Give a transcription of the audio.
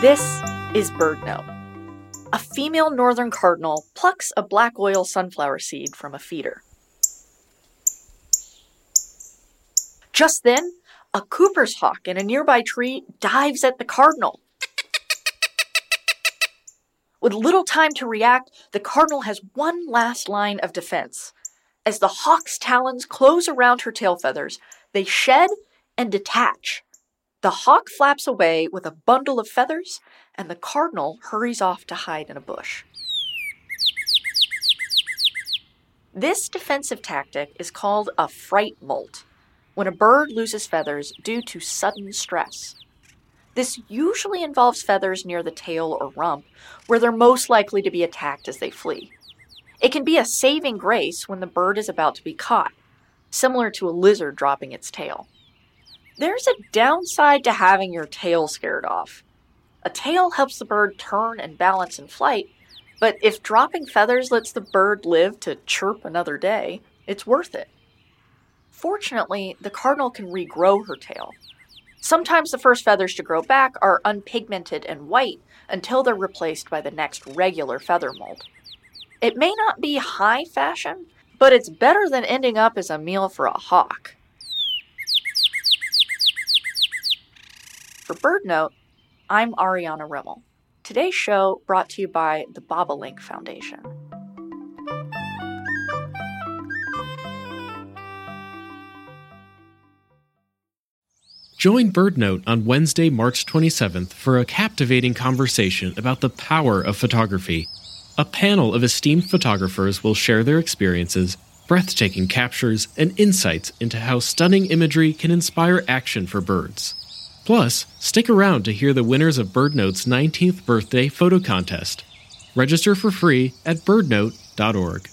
This is BirdNote. A female northern cardinal plucks a black oil sunflower seed from a feeder. Just then, a Cooper's hawk in a nearby tree dives at the cardinal. With little time to react, the cardinal has one last line of defense. As the hawk's talons close around her tail feathers, they shed and detach. The hawk flaps away with a bundle of feathers, and the cardinal hurries off to hide in a bush. This defensive tactic is called a fright molt, when a bird loses feathers due to sudden stress. This usually involves feathers near the tail or rump, where they're most likely to be attacked as they flee. It can be a saving grace when the bird is about to be caught, similar to a lizard dropping its tail. There's a downside to having your tail scared off. A tail helps the bird turn and balance in flight, but if dropping feathers lets the bird live to chirp another day, it's worth it. Fortunately, the cardinal can regrow her tail. Sometimes the first feathers to grow back are unpigmented and white until they're replaced by the next regular feather molt. It may not be high fashion, but it's better than ending up as a meal for a hawk. For BirdNote, I'm Ariana Rimmel. Today's show brought to you by the Bobolink Foundation. Join BirdNote on Wednesday, March 27th for a captivating conversation about the power of photography. A panel of esteemed photographers will share their experiences, breathtaking captures, and insights into how stunning imagery can inspire action for birds. Plus, stick around to hear the winners of BirdNote's 19th birthday photo contest. Register for free at birdnote.org.